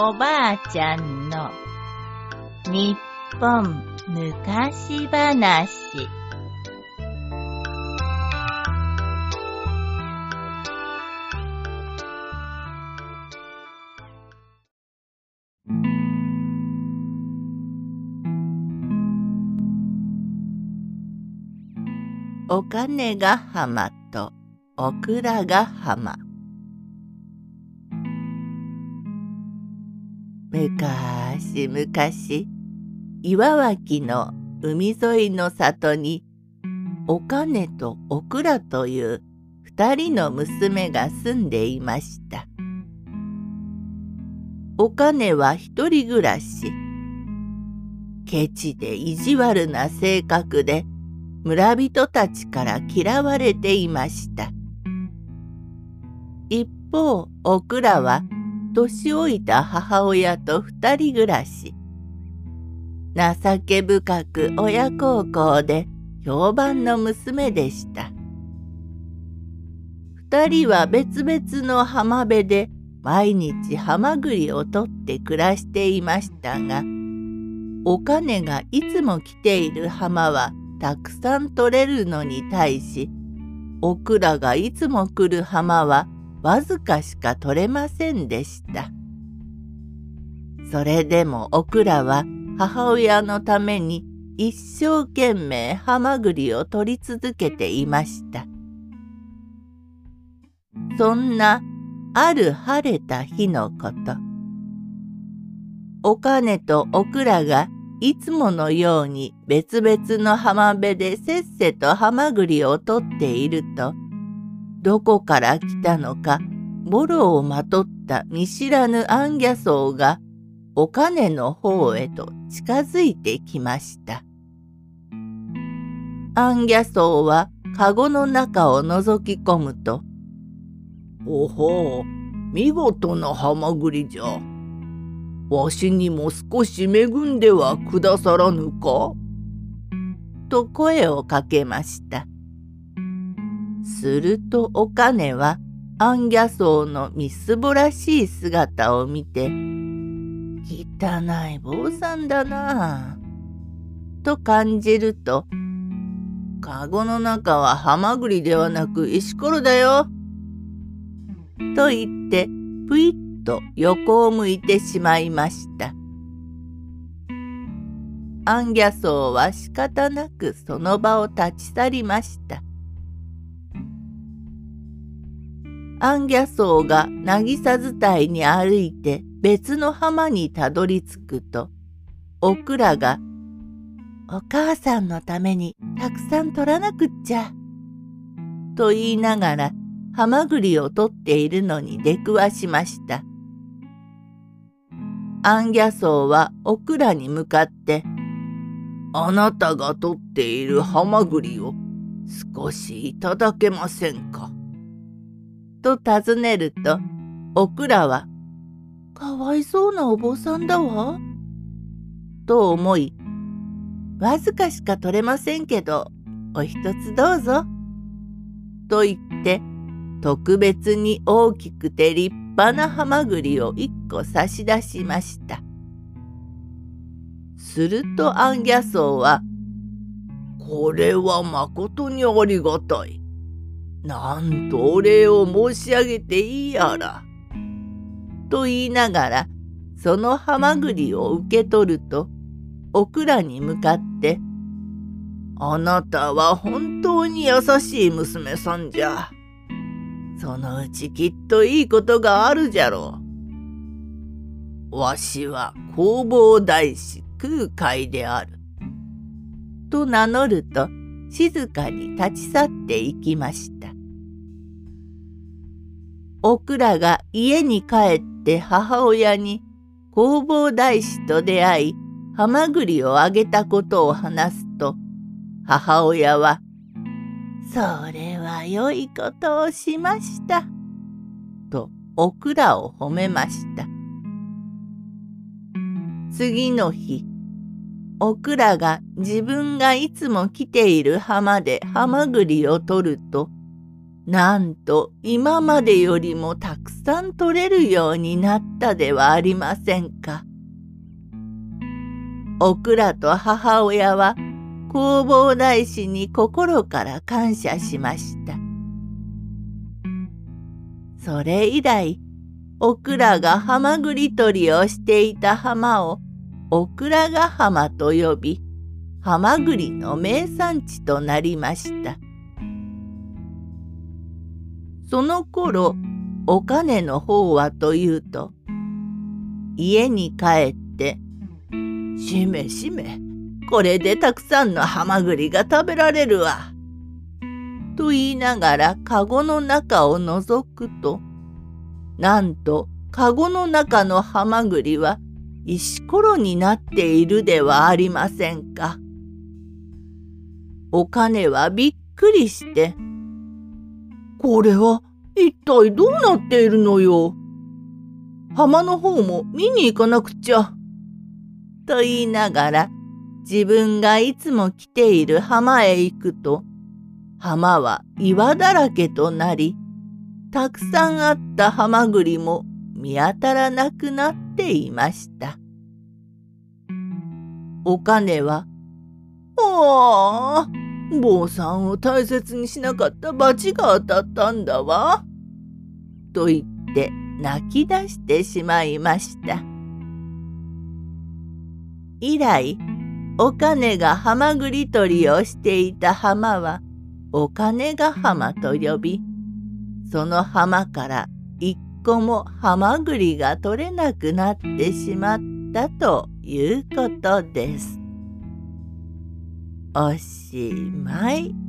おばあちゃんの日本昔話。お金が浜とオクラが浜むかしむかし岩脇の海沿いの里にお金とオクラという二人の娘が住んでいました。お金は一人暮らし。ケチで意地悪な性格で村人たちから嫌われていました。一方、オクラは年老いた母親と二人暮らし。情け深く親孝行で評判の娘でした。二人は別々の浜辺で毎日ハマグリを取って暮らしていましたが、お金がいつも来ている浜はたくさん取れるのに対しオクラがいつも来る浜はわずかしか取れませんでした。それでもオクラは母親のために一生懸命ハマグリを取り続けていました。そんなある晴れた日のこと。お金とオクラがいつものように別々の浜辺でせっせとハマグリを取っていると、どこから来たのか、ボロをまとった見知らぬアンギャソウが、お金の方へと近づいてきました。アンギャソウはカゴの中を覗き込むと、おほう、見事なハマグリじゃ。わしにも少し恵んではくださらぬか?」と声をかけました。するとお金はアンギャソウのみすぼらしい姿を見て「汚い坊さんだなあ」と感じると「かごの中はハマグリではなく石ころだよ」と言ってぷいっと横を向いてしまいました。アンギャソウは仕方なくその場を立ち去りました。アンギャソウが渚伝いに歩いて別の浜にたどり着くと、オクラが、お母さんのためにたくさん取らなくっちゃ。と言いながら、ハマグリを取っているのに出くわしました。アンギャソウはオクラに向かって、あなたが取っているハマグリを少しいただけませんか？と尋ねると、オクラは、かわいそうなお坊さんだわ。と思い、わずかしか取れませんけど、お一つどうぞ。と言って、特別に大きくて立派なハマグリを一個差し出しました。するとアンギャソウは、これはまことにありがたい。なんとお礼を申し上げていいやら。と言いながら、そのハマグリを受け取ると、オクラに向かって、あなたは本当に優しい娘さんじゃ。そのうちきっといいことがあるじゃろう。わしは弘法大師空海である。と名乗ると静かに立ち去っていきました。オクラが家に帰って母親に弘法大師と出会いハマグリをあげたことを話すと母親はそれは良いことをしました。とオクラを褒めました。次の日、オクラが自分がいつも来ている浜でハマグリを取ると、なんと今までよりもたくさん取れるようになったではありませんか。オクラと母親は弘法大師に心から感謝しました。それ以来、オクラがハマグリ取りをしていた浜をオクラが浜と呼び、ハマグリの名産地となりました。その頃、お金の方はというと、家に帰って、しめしめ、これでたくさんのハマグリが食べられるわ。と言いながらかごの中を覗くと、なんとかごの中のハマグリは石ころになっているではありませんか。お金はびっくりして、これは一体どうなっているのよ？浜の方も見に行かなくちゃ。と言いながら自分がいつも来ている浜へ行くと浜は岩だらけとなりたくさんあったハマグリも見当たらなくなっていました。お金は「ああ坊さんを大切にしなかった罰が当たったんだわ」と言って泣き出してしまいました。以来お金がハマグリ取りをしていた浜はお金が浜と呼びその浜から一個もハマグリが取れなくなってしまったということです。おしまい。